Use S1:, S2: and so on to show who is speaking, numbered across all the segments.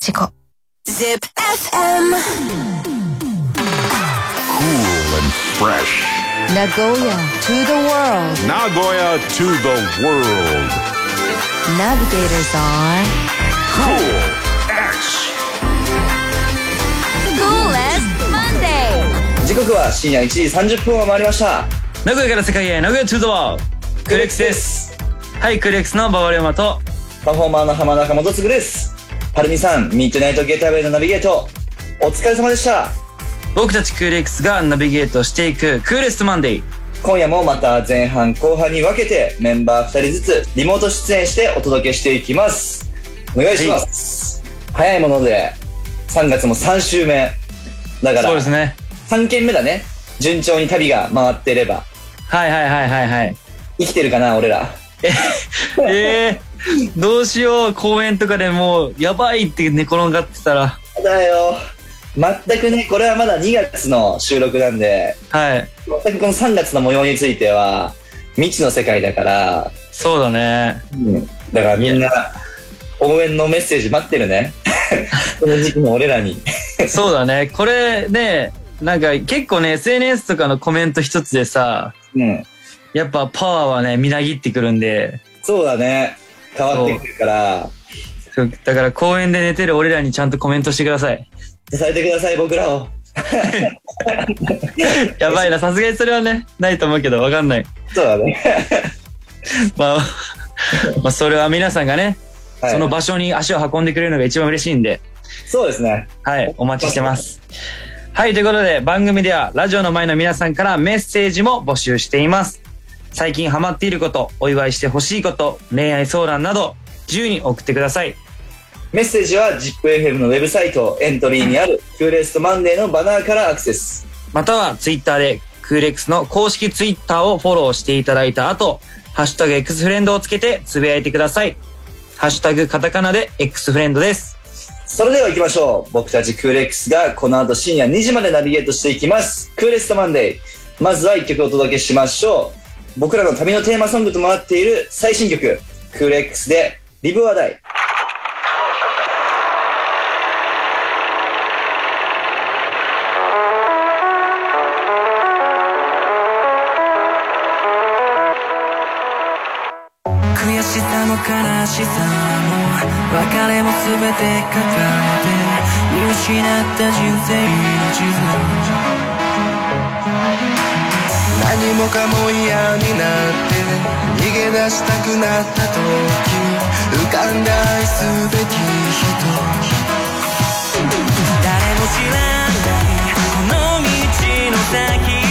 S1: 事故。
S2: Zip FM.
S3: Cool and fresh.
S1: Nagoya to the world.
S3: Nagoya to the world.
S1: Navigators on
S3: Cool X.
S1: Coolest Monday.
S4: 時刻は深夜1時30分を回りました
S5: 名古屋から世界へ名古屋トゥーザワークーレックスですはいクーレックスの馬場龍馬と
S4: パフォーマーの浜中元嗣ですはるみさんミッドナイトゲーターウェイのナビゲート。お疲れ様でした。
S5: 僕たちクーレックスがナビゲートしていくクーレストマンデー。
S4: 今夜もまた前半後半に分けてメンバー2人ずつリモート出演してお届けしていきます。お願いします、早いもので3月も3週目だから。
S5: そうですね。
S4: 3件目だね。順調に旅が回ってれば。
S5: はいはいはいはいはい。
S4: 生きてるかな俺ら。
S5: えー、どうしよう公園とかでもうやばいって寝転がってたら。
S4: だよ。全くねこれはまだ2月の収録なんで。
S5: はい。
S4: 全くこの3月の模様については未知の世界だから、
S5: そうだね。
S4: だからみんな応援のメッセージ待ってるね。この時期の俺らに。
S5: そうだね。これねなんか結構ね SNS とかのコメント一つでさ
S4: うん。
S5: やっぱパワーはねみなぎってくるんで。
S4: そうだね変わってくるから。
S5: そうだから公園で寝てる俺らにちゃんとコメントしてください。
S4: 支えてください僕らを。
S5: やばいな、さすがにそれはね、ないと思うけど、わかんない。
S4: そうだね。
S5: まあ、まあ、それは皆さんがね、
S4: はい。
S5: その場所に足を運んでくれるのが一番嬉しいんで、
S4: そうですね。
S5: はい、お待ちしてます。はい、ということで、番組では、ラジオの前の皆さんからメッセージも募集しています。最近ハマっていること、お祝いしてほしいこと、恋愛相談など、自由に送ってください。
S4: メッセージは ZIPFM のウェブサイトエントリーにあるクーレストマンデーのバナーからアクセス
S5: または、ツイッターで、クーレックスの公式ツイッターをフォローしていただいた後、ハッシュタグ X フレンドをつけてつぶやいてください。ハッシュタグカタカナで X フレンドです。
S4: それでは行きましょう。僕たちクーレックスがこの後深夜2時までナビゲートしていきます。クーレストマンデー。まずは1曲お届けしましょう。僕らの旅のテーマソングともなっている最新曲、クーレックスでリブアダイ。
S6: 悔しさも悲しさも別れも全て抱えて見失った人生の地図もかも嫌になって逃げ出したくなった時浮かんだ愛すべき人誰も知らないこの道の先。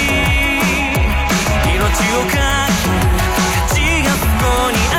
S6: 命を懸ける価値がそこにある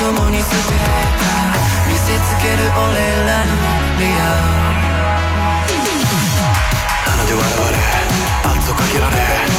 S6: 共に全てた見せつける俺らのリア鼻で笑われ圧をかけられ。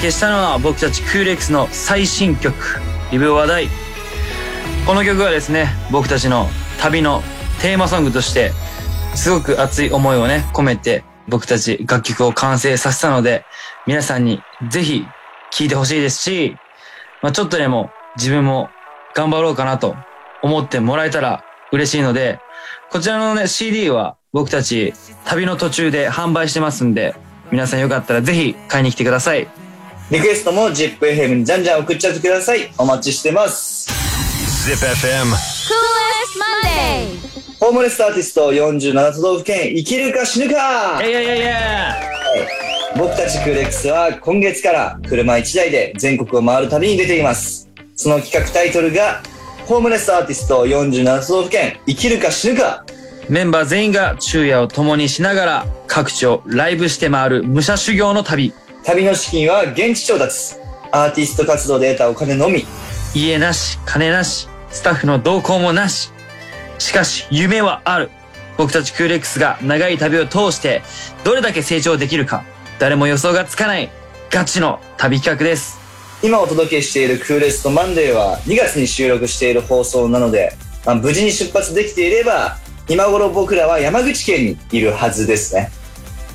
S6: けしたの
S5: は僕たちクーレックスの最新曲「リブ話題」この曲はですね僕たちの旅のテーマソングとしてすごく熱い思いをね込めて僕たち楽曲を完成させたので皆さんにぜひ聴いてほしいですし、まあ、ちょっとでも自分も頑張ろうかなと思ってもらえたら嬉しいのでこちらのね CD は僕たち旅の途中で販売してますんで皆さんよかったらぜひ買いに来てください。
S4: リクエストも ZIPFM にじゃんじゃん送っちゃってください。お待ちしてます。
S3: Zip FM.
S1: Coolest Monday.
S4: ホームレスアーティスト47都道府県生きるか死ぬか
S5: いやいやいやいや
S4: 僕たちクーレックスは今月から車1台で全国を回る旅に出ています。その企画タイトルが、ホームレスアーティスト47都道府県生きるか死ぬか
S5: メンバー全員が昼夜を共にしながら各地をライブして回る武者修行の旅
S4: 旅の資金は現地調達。アーティスト活動で得たお金のみ。
S5: 家なし金なしスタッフの同行もなししかし夢はある僕たちクーレックスが長い旅を通してどれだけ成長できるか誰も予想がつかないガチの旅企画です
S4: 今お届けしているクーレストマンデーは2月に収録している放送なので、まあ、無事に出発できていれば、今頃僕らは山口県にいるはずですね。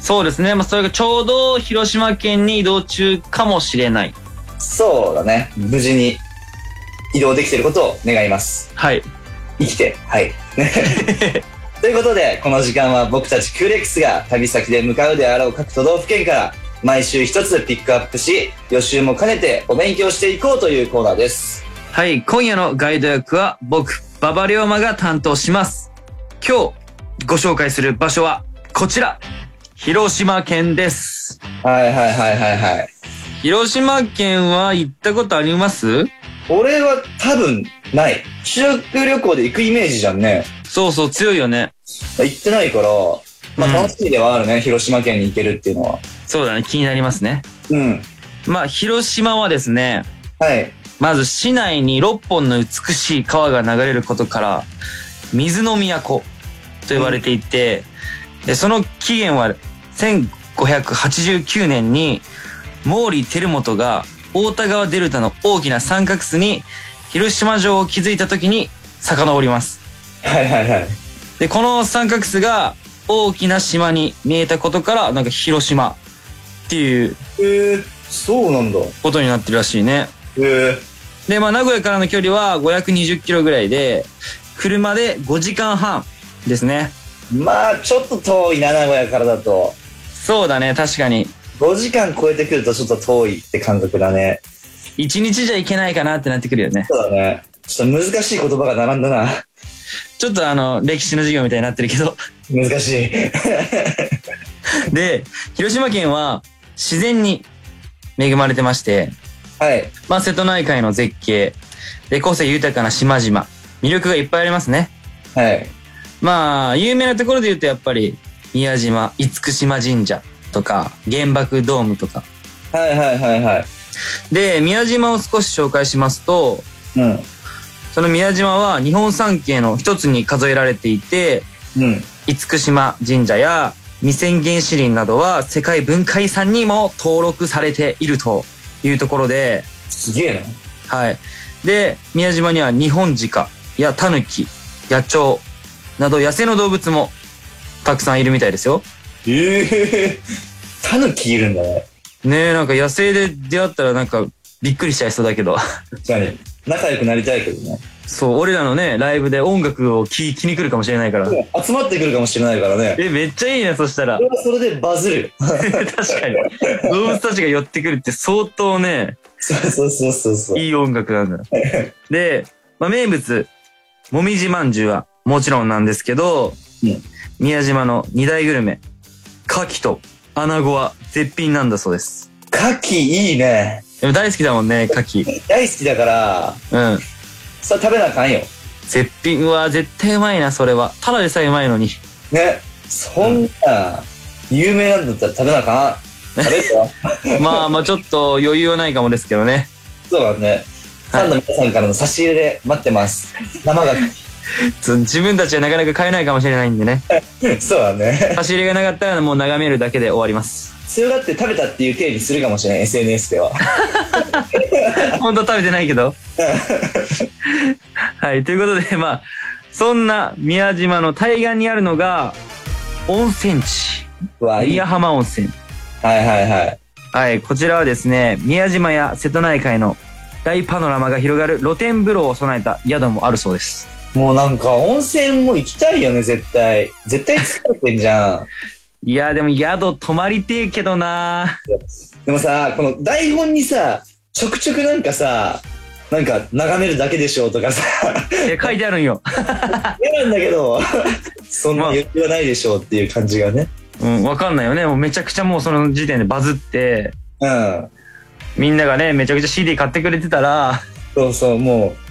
S5: そうですね、まあ、それがちょうど広島県に移動中かもしれない
S4: そうだね。無事に移動できていることを願います。
S5: はい
S4: 生きて、はい。ということで、この時間は僕たちクーレックスが旅先で向かうであろう各都道府県から毎週一つピックアップし、予習も兼ねてお勉強していこうというコーナーです。
S5: はい、今夜のガイド役は僕、馬場龍馬が担当します。今日ご紹介する場所はこちら、広島県です。
S4: はいはいはいはいはい。
S5: 広島県は行ったことあります？
S4: 俺は多分ない。修学旅行で行くイメージじゃんね。
S5: そうそう、強いよね。
S4: 行ってないから、まあ
S5: うん
S4: 楽しみではあるね、広島県に行けるっていうのは。
S5: そうだね、気になりますね。
S4: うん。
S5: まあ、広島はですね、
S4: はい。
S5: まず市内に6本の美しい川が流れることから、水の都と呼ばれていて、でその起源は1589年に毛利輝元が大田川デルタの大きな三角州に広島城を築いた時に遡ります。
S4: はいはいはい。
S5: で、この三角州が大きな島に見えたことから、なんか広島っていう
S4: えー、そうなんだ。
S5: ことになってるらしいね。
S4: えー、
S5: で、まあ、名古屋からの距離は520キロぐらいで、車で5時間半ですね。
S4: まあ、ちょっと遠いな、名古屋からだと。
S5: そうだね、確かに。
S4: 5時間超えてくるとちょっと遠いって感覚だね。
S5: 1日じゃいけないかなってなってくるよね。
S4: そうだね。ちょっと難しい言葉が並んだな。
S5: ちょっとあの、歴史の授業みたいになってるけど。
S4: 難しい。
S5: で、広島県は自然に恵まれてまして、
S4: はい。
S5: まあ、瀬戸内海の絶景、で、個性豊かな島々、魅力がいっぱいありますね。
S4: はい。
S5: まあ、有名なところで言うとやっぱり、宮島、厳島神社とか、原爆ドームとか。
S4: はいはいはいはい。
S5: で、宮島を少し紹介しますと、
S4: うん。
S5: その宮島は日本三景の一つに数えられていて、
S4: うん。
S5: 厳島神社や未宣原始林などは世界文化遺産にも登録されているというところで、
S4: すげえな。
S5: はい。で、宮島には日本鹿やタヌキ、野鳥など野生の動物もたくさんいるみたいですよ。
S4: ええー。タヌキいるんだね。
S5: ねえ、なんか野生で出会ったらなんかびっくりしちゃいそうだけど。
S4: 確かに。仲良くなりたいけどね。
S5: そう、俺らのね、ライブで音楽を聴きに来るかもしれないから。
S4: 集まってくるかもしれないからね。
S5: え、めっちゃいいね、そしたら
S4: そ。れはそれでバズるよ。
S5: 確かに。動物たちが寄ってくるって相当ね、
S4: そうそうそうそうそう。
S5: いい音楽なんだ。で、まあ、名物、もみじまんじゅうはもちろんなんですけど、
S4: うん
S5: 宮島の二大グルメ、牡蠣と穴子は絶品なんだそうです。
S4: 牡蠣いいね。
S5: でも大好きだもんね、牡蠣。
S4: 大好きだから、
S5: うん。
S4: それ食べなあかんよ。
S5: 絶品は絶対うまいな、それは。ただでさえうまいのに。
S4: ね。そんな、有名なんだったら食べなあかん。食べるよ。
S5: まあまあちょっと余裕はないかもですけどね。
S4: そうだね。ファンの皆さんからの差し入れで待ってます。生が。
S5: つ自分たちはなかなか買えないかもしれないんでね。
S4: そうだね。
S5: 差し入れがなかったらもう眺めるだけで終わります。
S4: 強がって食べたっていう体にするかもしれない、SNS では。
S5: 本当食べてないけど。はい、ということで、まあ、そんな宮島の対岸にあるのが、温泉地。宮
S4: はい
S5: 浜温泉。
S4: はいはい。
S5: はい、こちらはですね、宮島や瀬戸内海の大パノラマが広がる露天風呂を備えた宿もあるそうです。
S4: もうなんか温泉も行きたいよね、絶対。絶対疲れてんじゃん。
S5: いや、でも宿泊まりてえけどな
S4: でもさ、この台本にさ、ちょくちょくなんかさ、なんか眺めるだけでしょうとかさ、
S5: え、書いてあるんよ。
S4: 嫌なんだけど、そんな余裕はないでしょうっていう感じがね。
S5: うん、わかんないよね。もうめちゃくちゃもうその時点でバズって、
S4: うん。
S5: みんながね、めちゃくちゃ CD 買ってくれてたら、
S4: そうそう、もう、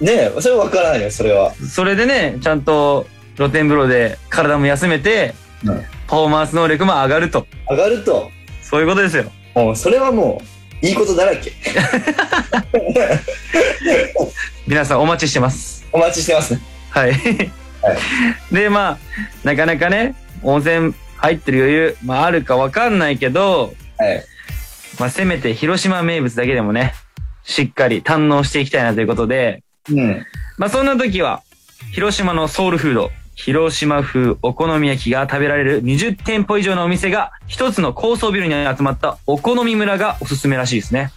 S4: ねえ、それは分からないよ、それは。
S5: それでね、ちゃんと露天風呂で体も休めて、
S4: うん
S5: パフォーマンス能力も上がると。
S4: 上がると、
S5: そういうことですよ。
S4: もうそれはもう、いいことだらけ。
S5: 皆さんお待ちしてます。
S4: お待ちしてますね。
S5: はい。で、まあ、なかなかね、温泉入ってる余裕、まああるかわかんないけど、
S4: はい。
S5: まあせめて広島名物だけでもね、しっかり堪能していきたいなということで、
S4: うん。
S5: まあそんな時は、広島のソウルフード、広島風お好み焼きが食べられる20店舗以上のお店が一つの高層ビルに集まったお好み村がおすすめらしいですね。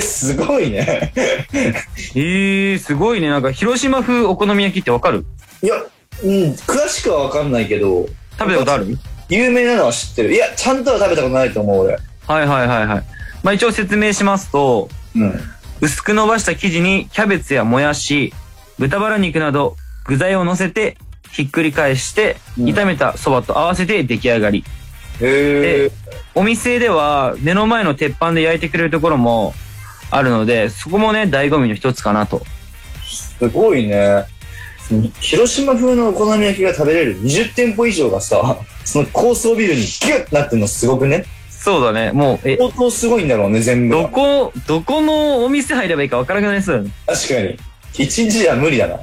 S4: すごいね。
S5: えー、すごいね。なんか広島風お好み焼きってわかる？
S4: いや、うん、詳しくは分かんないけど、
S5: 食べたことある？
S4: 有名なのは知ってる。いや、ちゃんとは食べたことないと思う、俺。
S5: はいはいはいはい。まあ一応説明しますと、
S4: うん。
S5: 薄く伸ばした生地にキャベツやもやし、豚バラ肉など具材を乗せてひっくり返して
S4: うん
S5: 炒めたそばと合わせて出来上がり。
S4: へえ。
S5: お店では目の前の鉄板で焼いてくれるところもあるので、そこもね、醍醐味の一つかなと。
S4: すごいね。広島風のお好み焼きが食べれる20店舗以上がさ、その高層ビルにギュッてなってるのすごくね？
S5: そうだね。もう、え、
S4: 相当すごいんだろうね、全部が。
S5: どこ、どこのお店入ればいいかわからなくなりそうだね。
S4: 確かに。一日じゃ無理だな。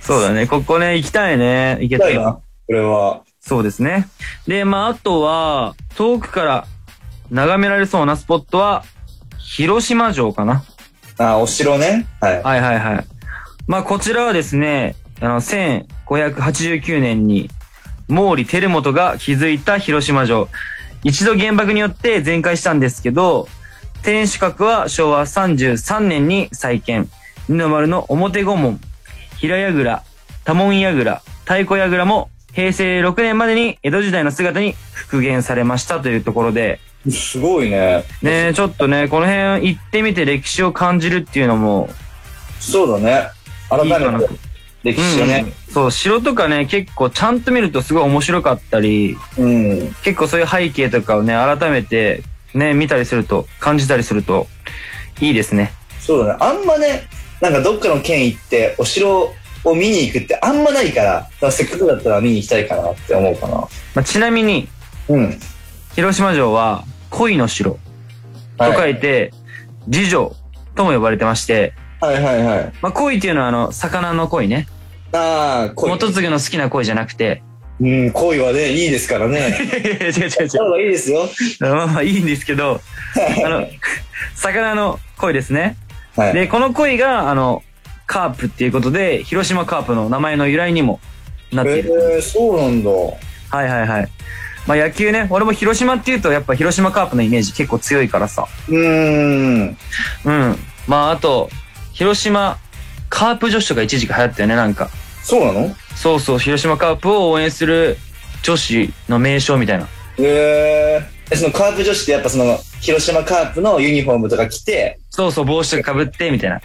S5: そうだね。ここね、行きたいね。行けた
S4: いな、これは。
S5: そうですね。で、まあ、あとは、遠くから眺められそうなスポットは、広島城かな。
S4: あ、お城ね。はい。
S5: はいはいはい。まあ、こちらはですね、あの、1589年に、毛利輝元が築いた広島城。一度原爆によって全壊したんですけど、天守閣は昭和33年に再建。二の丸の表御門、平櫓、多門櫓、太鼓櫓も平成6年までに江戸時代の姿に復元されましたというところで、
S4: すごいね。
S5: ねちょっとね、この辺行ってみて歴史を感じるっていうのも
S4: そうだね。改めて、歴史をね。
S5: うんそう、城とかね、結構ちゃんと見るとすごい面白かったり、
S4: うん。
S5: 結構そういう背景とかをね、改めてね、見たりすると、感じたりすると、いいですね。
S4: そうだね。あんまね、なんかどっかの県行って、お城を見に行くってあんまないから、だからせっかくだったら見に行きたいかなって思うかな。
S5: まあ、ちなみに、
S4: うん。
S5: 広島城は恋の城と書いて、次城とも呼ばれてまして、
S4: はいはいはい。
S5: まあ、恋っていうのはあの、魚の恋ね。
S4: ああ、恋。
S5: 元次の好きな恋じゃなくて、
S4: うん、恋はね、いいですからね。
S5: 違う違う違う。
S4: そうがいいですよ。
S5: まあまあいいんですけど、あの、魚の恋ですね。
S4: はい。
S5: で、この恋が、あの、カープっていうことで、広島カープの名前の由来にもなっている。
S4: えー、そうなんだ。
S5: はいはいはい。まあ野球ね、俺も広島っていうとやっぱ広島カープのイメージ結構強いからさ。
S4: うーん。
S5: うん。まああと、広島カープ女子とか一時期流行ったよね、なんか。
S4: そうなの？
S5: そうそう、広島カープを応援する女子の名称みたいな。
S4: えー、えそのカープ女子ってやっぱその、広島カープのユニフォームとか着て、
S5: そうそう、帽子とか被って、みたいな。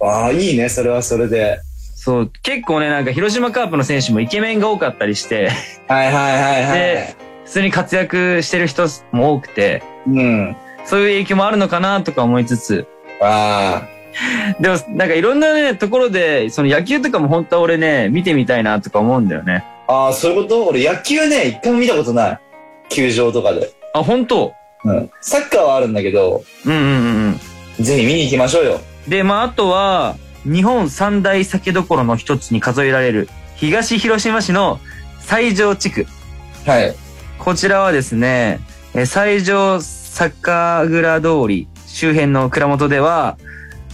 S4: ああ、いいね、それはそれで。
S5: そう、結構ね、なんか広島カープの選手もイケメンが多かったりして、
S4: はいはいはいはい
S5: で。普通に活躍してる人も多くて、
S4: うん。
S5: そういう影響もあるのかなとか思いつつ、
S4: あ
S5: でも、なんかいろんなね、ところで、その野球とかも本当は俺ね、見てみたいなとか思うんだよね。
S4: あ。ああ、そういうこと？俺野球ね、一回も見たことない。球場とかで。
S5: あ、本当？
S4: うん。サッカーはあるんだけど、
S5: うんうんうんうん。
S4: ぜひ見に行きましょうよ。
S5: で、まあ、あとは、日本三大酒どころの一つに数えられる、東広島市の西条地区。
S4: はい。
S5: こちらはですね、えー西条酒蔵通り周辺の蔵元では、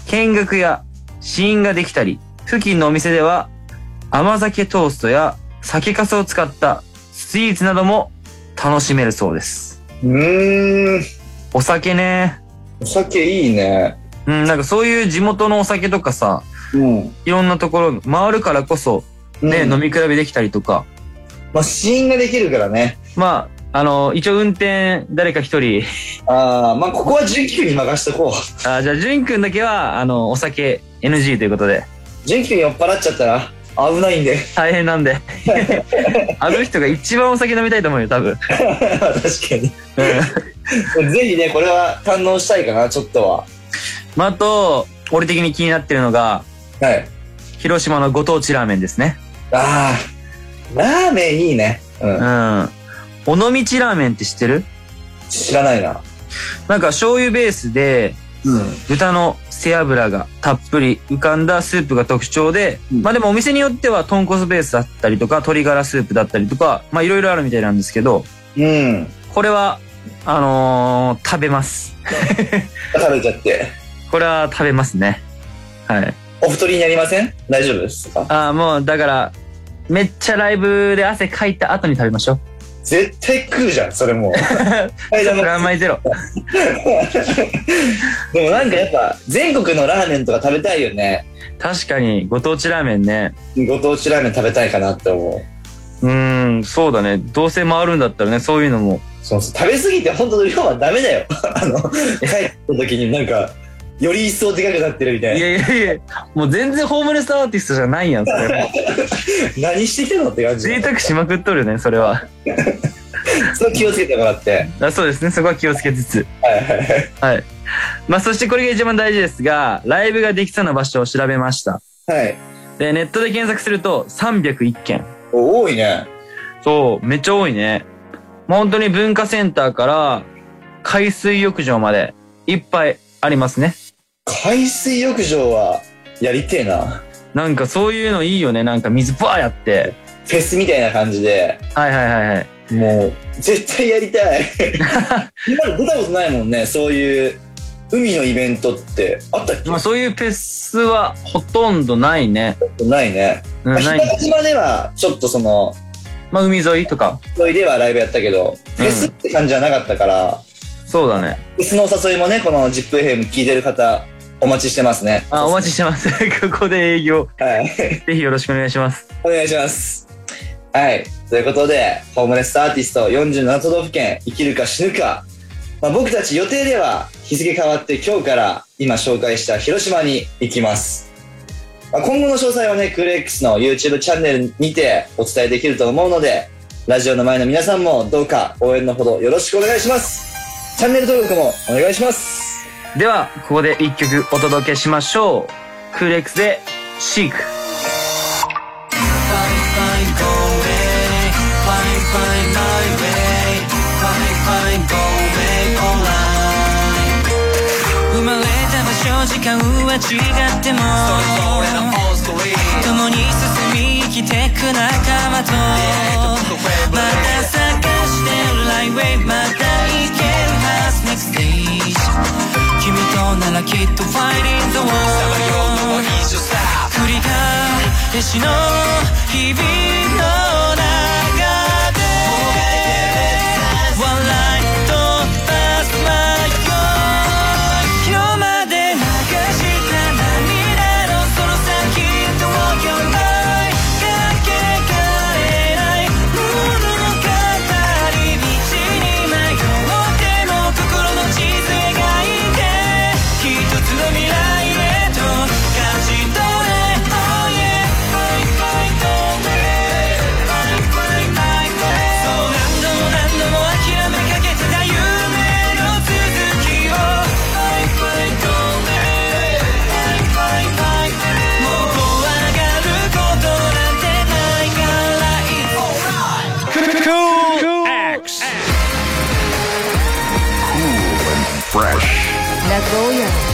S5: 見学や試飲ができたり、付近のお店では甘酒トーストや酒粕を使ったスイーツなども楽しめるそうです。
S4: うーん。
S5: お酒ね。
S4: お酒いいね。
S5: うん、なんかそういう地元のお酒とかさ、
S4: うん。
S5: いろんなところ回るからこそ、ね、
S4: うん
S5: 飲み比べできたりとか。
S4: まあ、試飲ができるからね。
S5: まあ、あの、一応運転誰か一人、
S4: ああ、まあ、ここは純喜君に任しとこう。
S5: あじゃあ、淳くんだけは、あの、お酒 NG ということで、
S4: 純喜君酔っ払っちゃったら危ないんで。
S5: 大変なんで。あの人が一番お酒飲みたいと思うよ、多分。
S4: 確かに。ぜひね、これは堪能したいかな、ちょっとは。
S5: まあ、あと、俺的に気になってるのが、
S4: はい。
S5: 広島のご当地ラーメンですね。
S4: ああ、ラーメンいいね。う。
S5: うんん。尾道ラーメンって知ってる？
S4: 知らないな。
S5: なんか醤油ベースで、
S4: うん。
S5: 豚の背脂がたっぷり浮かんだスープが特徴で、
S4: うん
S5: まあでもお店によっては豚骨ベースだったりとか、鶏ガラスープだったりとか、まあいろいろあるみたいなんですけど、
S4: うん。
S5: これは、あのー食べます。
S4: 食べちゃって。
S5: これは食べますね。はい。
S4: お太りになりません？大丈夫ですか？
S5: ああ、もうだから、めっちゃライブで汗かいた後に食べましょう。
S4: 絶対食うじゃん、それもう。
S5: ラマイゼロ。
S4: でもなんかやっぱ、全国のラーメンとか食べたいよね。
S5: 確かに、ご当地ラーメンね。
S4: ご当地ラーメン食べたいかなって思う。
S5: うーん、そうだね。どうせ回るんだったらね、そういうのも。
S4: そうそう、食べ過ぎて本当の量はダメだよ。あの、帰った時になんか、より一層でかくなってるみたい
S5: いやいやいや、もう全然ホームレスアーティストじゃないやん、それ。
S4: 何してきたのって感じ。
S5: 贅沢しまくっとるね、それは。
S4: それ気をつけてもらって。
S5: あそうですね、そこは気をつけつつ。
S4: はいはいはい。
S5: はい。まあ、そしてこれが一番大事ですが、ライブができそうな場所を調べました。
S4: はい。
S5: で、ネットで検索すると301件。
S4: お多いね。
S5: そう、めっちゃ多いね。もう本当に文化センターから海水浴場までいっぱいありますね。
S4: 海水浴場はやりてえな。
S5: なんかそういうのいいよね。なんか水バーやって。
S4: フェスみたいな感じで、
S5: はいはいはいはい。
S4: もう、絶対やりたい。今まで出たことないもんね、そういう海のイベントって。あったっけ、
S5: まあそういうフェスはほとんどないね。
S4: ないね。
S5: うん、
S4: まあ、
S5: ない。
S4: 日島では、ちょっとその、
S5: まあ海沿いとか。
S4: そいではライブやったけど、フェスって感じじゃなかったから、
S5: そうだね。
S4: フェスのお誘いもね、この ZIPFM 聞いてる方、お待ちしてますね。
S5: あ、お待ちしてます。ここで営業。
S4: はい。
S5: ぜひよろしくお願いします。
S4: お願いします。はい。ということで、ホームレスアーティスト47都道府県生きるか死ぬか。まあ、僕たち予定では日付変わって今日から今紹介した広島に行きます。まあ、今後の詳細はね、クール X の YouTube チャンネルにてお伝えできると思うので、ラジオの前の皆さんもどうか応援のほどよろしくお願いします。チャンネル登録もお願いします。
S5: では、ここで一曲お届けしましょう。クーレックスで、シーク。
S6: 生まれた場所、時間は違っても。共に進み生きてく仲間と。また探してるまた行とならきっと Fighting the world 繰り返しの日々の中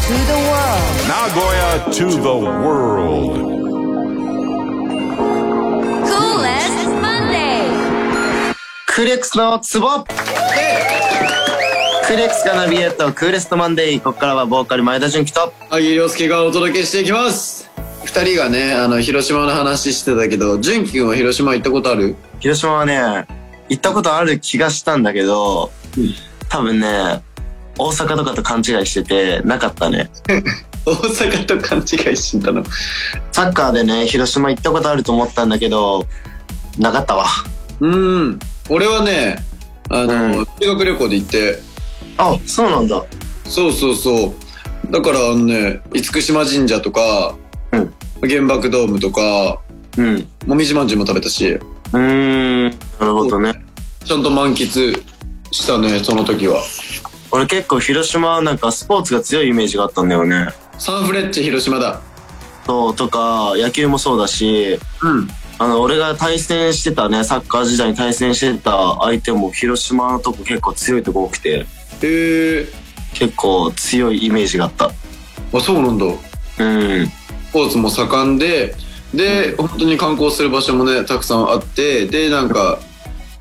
S1: Nagoya to the world.
S3: Nagoya to the world.
S1: Coolest Monday.
S7: クレックスのツボクレックスがナビゲートクーレストマンデーここからはボーカル前田純喜と
S8: 萩亮介がお届けしていきます二人がねあの広島の話してたけど純喜君は広島行ったことある？
S7: 広島はね行ったことある気がしたんだけど、多分ね大阪とかと勘違いしててなかったね。
S8: 大阪と勘違いしてたの？
S7: サッカーでね広島行ったことあると思ったんだけどなかったわ。
S8: うん。俺はねあの、
S7: うん。
S8: 修学旅行で行って。
S7: あそうなんだ。
S8: そうそうそう。だからあのね厳島神社とか、
S7: うん。
S8: 原爆ドームとか
S7: うん。
S8: もみじまんじゅうも食べたし。
S7: うーん。なるほどね。
S8: ちゃんと満喫したねその時は
S7: 俺結構広島はなんかスポーツが強いイメージがあったんだよね。
S8: サンフレッチェ広島だ。
S7: そうとか野球もそうだし
S8: うん。
S7: あの俺が対戦してたねサッカー時代に対戦してた相手も広島のとこ結構強いとこ多くて。
S8: へえ
S7: 結構強いイメージがあった。
S8: あそうなんだ。
S7: うん。
S8: スポーツも盛んでで本当に観光する場所もねたくさんあってでなんか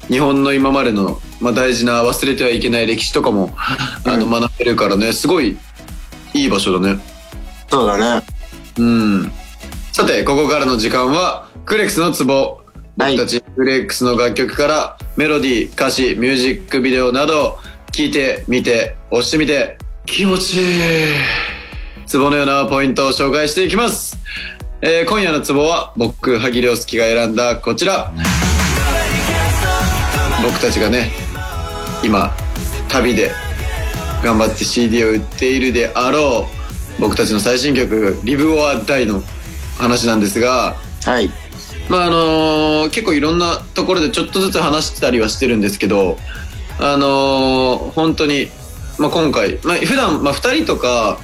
S8: 日本の今までの、まあ、大事な忘れてはいけない歴史とかも、あの学べるからね。すごいいい場所だね。
S7: そうだね。
S8: うん。さてここからの時間はクレックスのツボ。
S7: はい。
S8: 僕たちクレックスの楽曲からメロディー歌詞ミュージックビデオなど聴いて見て押してみて気持ちいい。ツボのようなポイントを紹介していきます、えー今夜のツボは僕萩亮介が選んだこちら。僕たちがね今旅で頑張って CD を売っているであろう僕たちの最新曲「リブ・オア・ダイ」の話なんですが
S7: はい。
S8: まああのー結構いろんなところでちょっとずつ話してたりはしてるんですけどあのー本当に、まあ、今回、まあ、普段、まあ、2人とか、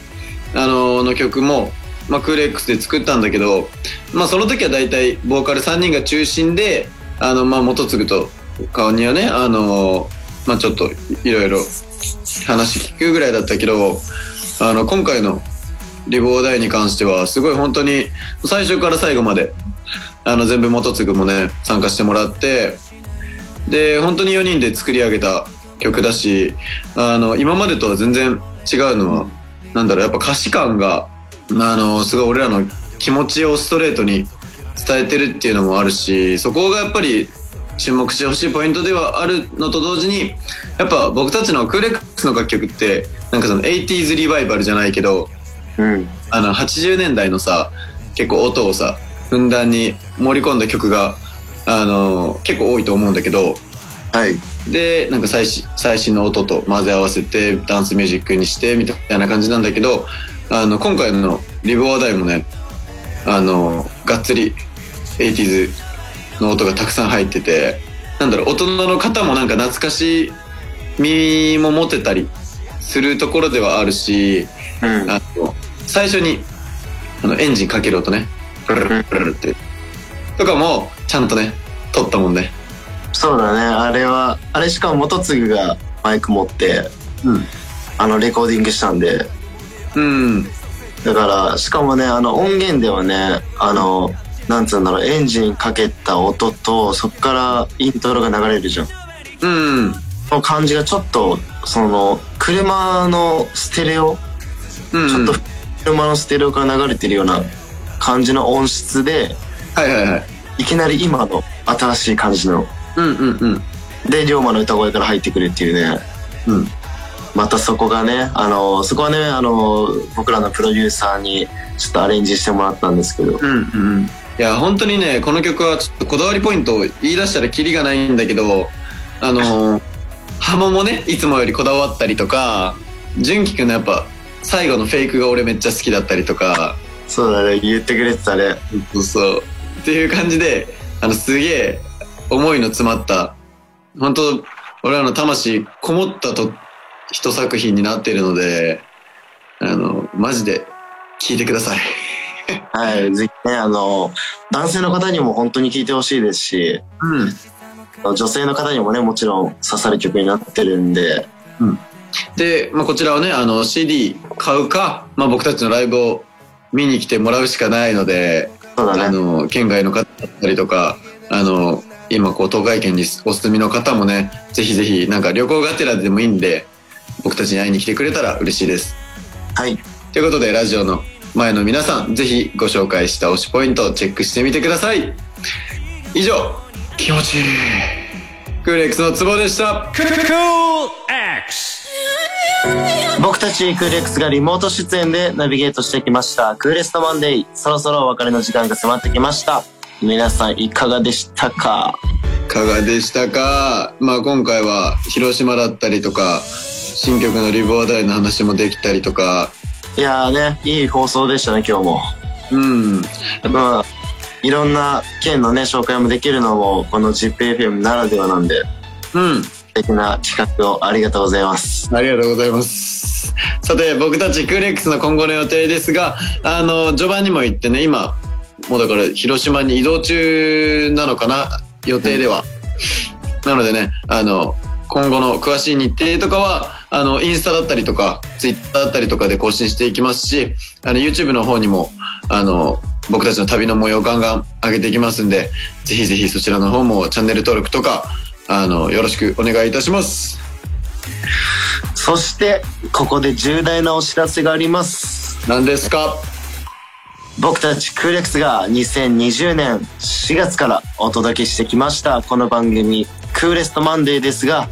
S8: あのーの曲も、まあ、クーレックスで作ったんだけど、まあ、その時は大体ボーカル3人が中心であの、まあ、元次と顔にはね、あのーまあ、ちょっといろいろ話聞くぐらいだったけどあの今回のリボーダイに関してはすごい本当に最初から最後まであの全部元次もね参加してもらってで本当に4人で作り上げた曲だしあの今までとは全然違うのはなんだろうやっぱ歌詞感があのすごい俺らの気持ちをストレートに伝えてるっていうのもあるしそこがやっぱり注目してほしいポイントではあるのと同時にやっぱ僕たちのクーレックスの楽曲ってなんかその 80s リバイバルじゃないけど
S7: うん。
S8: あの80年代のさ結構音をさふんだんに盛り込んだ曲があの結構多いと思うんだけど
S7: はい。
S8: でなんか最新最新の音と混ぜ合わせてダンスミュージックにしてみたいな感じなんだけどあの今回の「リブ・オア・ダイ」もねあのがっつり 80s の音がたくさん入っててなんだろう大人の方もなんか懐かしみも持てたりするところではあるし
S7: うん。
S8: あの最初にあのエンジンかける音ね。ブルルルルって。とかもちゃんとね撮ったもんね。
S7: そうだね。あれはあれしかも元次がマイク持って
S8: うん。
S7: あのレコーディングしたんで。
S8: うん。
S7: だからしかもねあの音源ではねあのなんつうんだろうエンジンかけた音とそっからイントロが流れるじゃん。
S8: うん
S7: その感じがちょっとその車のステレオ
S8: うん
S7: ちょっと車のステレオから流れてるような感じの音質で
S8: はいはいはい。
S7: いきなり今の新しい感じの。
S8: うんうんうん。
S7: で龍馬の歌声から入ってくるっていうね。
S8: うん。
S7: またそこがねあのそこはねあの僕らのプロデューサーにちょっとアレンジしてもらったんですけど。
S8: うんうんいや本当にねこの曲はちょっとこだわりポイントを言い出したらキリがないんだけどあの ハモもねいつもよりこだわったりとか純喜くんのやっぱ最後のフェイクが俺めっちゃ好きだったりとか。
S7: そうだね言ってくれてたね。
S8: そうそうっていう感じであのすげえ思いの詰まった本当俺らの魂こもったと一作品になっているのであのマジで聴いてください
S7: はいぜひねあの男性の方にも本当に聴いてほしいですし
S8: うん
S7: 女性の方にもねもちろん刺さる曲になってるんで
S8: で、まあ、こちらはねあの CD 買買うか、まあ、僕たちのライブを見に来てもらうしかないので、あ
S7: そうだね。
S8: の県外の方だったりとかあの今こう東海圏にお住みの方もねぜひぜひなんか旅行がてらでもいいんで僕たちに会いに来てくれたら嬉しいです
S7: はい。
S8: ということでラジオの前の皆さんぜひご紹介した推しポイントをチェックしてみてください。以上気持ちいい。クーレックスのツボでした。
S7: 僕たちクーレックスがリモート出演でナビゲートしてきました。クーレストマンデー。そろそろお別れの時間が迫ってきました。皆さんいかがでしたか？
S8: いかがでしたか？まあ今回は広島だったりとか新曲のリボーダイの話もできたりとか
S7: いやーね、いい放送でしたね、今日も。
S8: うん
S7: まあ、いろんな県のね、紹介もできるのも、この ZIPFM ならではなんで、
S8: うん
S7: 素敵な企画をありがとうございます。
S8: ありがとうございます。さて、僕たちクーレックスの今後の予定ですが、あの、序盤にも言ってね、今、もうだから広島に移動中なのかな、予定では。なのでね、あの、今後の詳しい日程とかは、あの、インスタだったりとか、ツイッターだったりとかで更新していきますし、あの、YouTube の方にも、あの、僕たちの旅の模様をガンガン上げていきますんで、ぜひぜひそちらの方もチャンネル登録とか、あの、よろしくお願いいたします。
S7: そして、ここで重大なお知らせがあります。
S8: 何ですか？
S7: 僕たちクーレックスが2020年4月からお届けしてきましたこの番組クーレストマンデーですが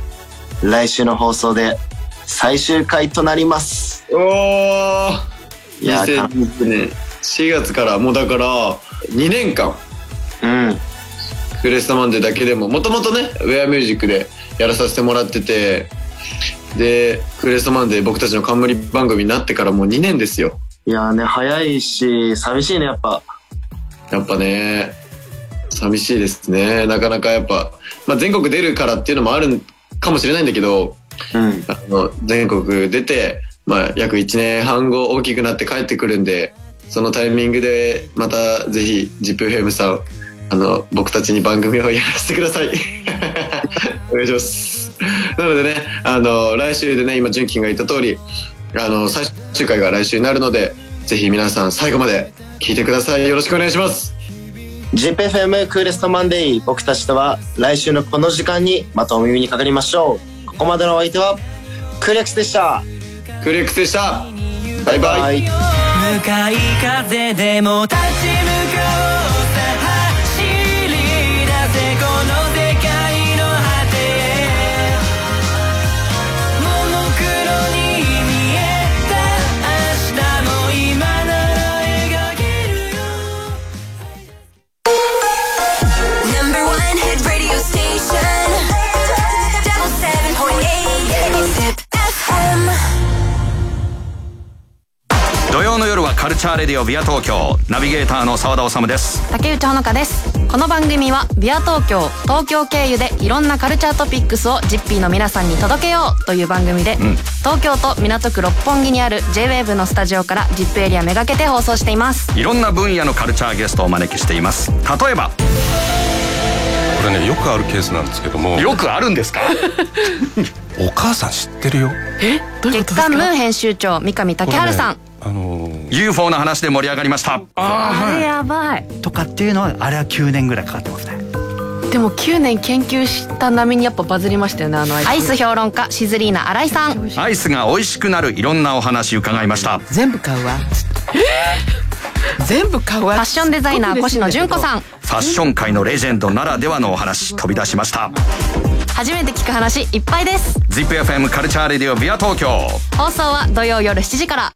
S7: 来週の放送で最終回となります。
S8: おー。
S7: いやー
S8: 2020年4月からもうだから2年間。
S7: うん。
S8: クレストマンデーだけでももともとねウェアミュージックでやらさせてもらっててでクレストマンデー僕たちの冠番組になってからもう2年ですよ。
S7: いやーね早いし寂しいねやっぱ。
S8: やっぱね寂しいですね。なかなかやっぱ、まあ、全国出るからっていうのもあるかもしれないんだけど
S7: うん。
S8: あの全国出て、まあ、約1年半後大きくなって帰ってくるんでそのタイミングでまたぜひ ZIPFM さんあの僕たちに番組をやらせてください。お願いします。なのでねあの来週でね今純金が言った通りあの最終回が来週になるのでぜひ皆さん最後まで聞いてください。よろしくお願いします。
S7: ZIPFM クーレストマンデー僕たちとは来週のこの時間にまたお耳にかかりましょうここまでのお相手はクーレックスでした。
S8: クレックスでした。バイバイ。
S7: はい
S6: 向かい風でも立ち向かおう
S9: カルチャーレディオビア東京ナビゲーターの澤田治です。
S10: 竹内ほのかです。この番組はビア東京東京経由でいろんなカルチャートピックスをジッピーの皆さんに届けようという番組で、
S9: ん。
S10: 東京都港区六本木にある JWAVE のスタジオからジップエリアめがけて放送しています。
S9: いろんな分野のカルチャーゲストをお招きしています。例えば
S3: これねよくあるケースなんですけども
S9: よくあるんですか？
S3: お母さん知ってるよ。
S10: 月刊ムー編集長三上竹春さん、
S3: あのー
S9: UFO の話で盛り上がりました。
S10: あれやばい。
S11: とかっていうのはあれは9年ぐらいかかってますね。
S12: でも9年研究した並みにやっぱバズりましたよねあのアイ
S10: アイス評論家シズリーナ新井さん。
S9: アイスが美味しくなるいろんなお話伺いました。
S12: 全部買うわ。全部買うわ。
S10: ファッションデザイナー越野純子さん。
S9: ファッション界のレジェンドならではのお話飛び出しました。
S10: 初めて聞く話いっぱいです
S9: ZIPFM カルチャーレディオビア東京。
S10: 放送は土曜夜7時から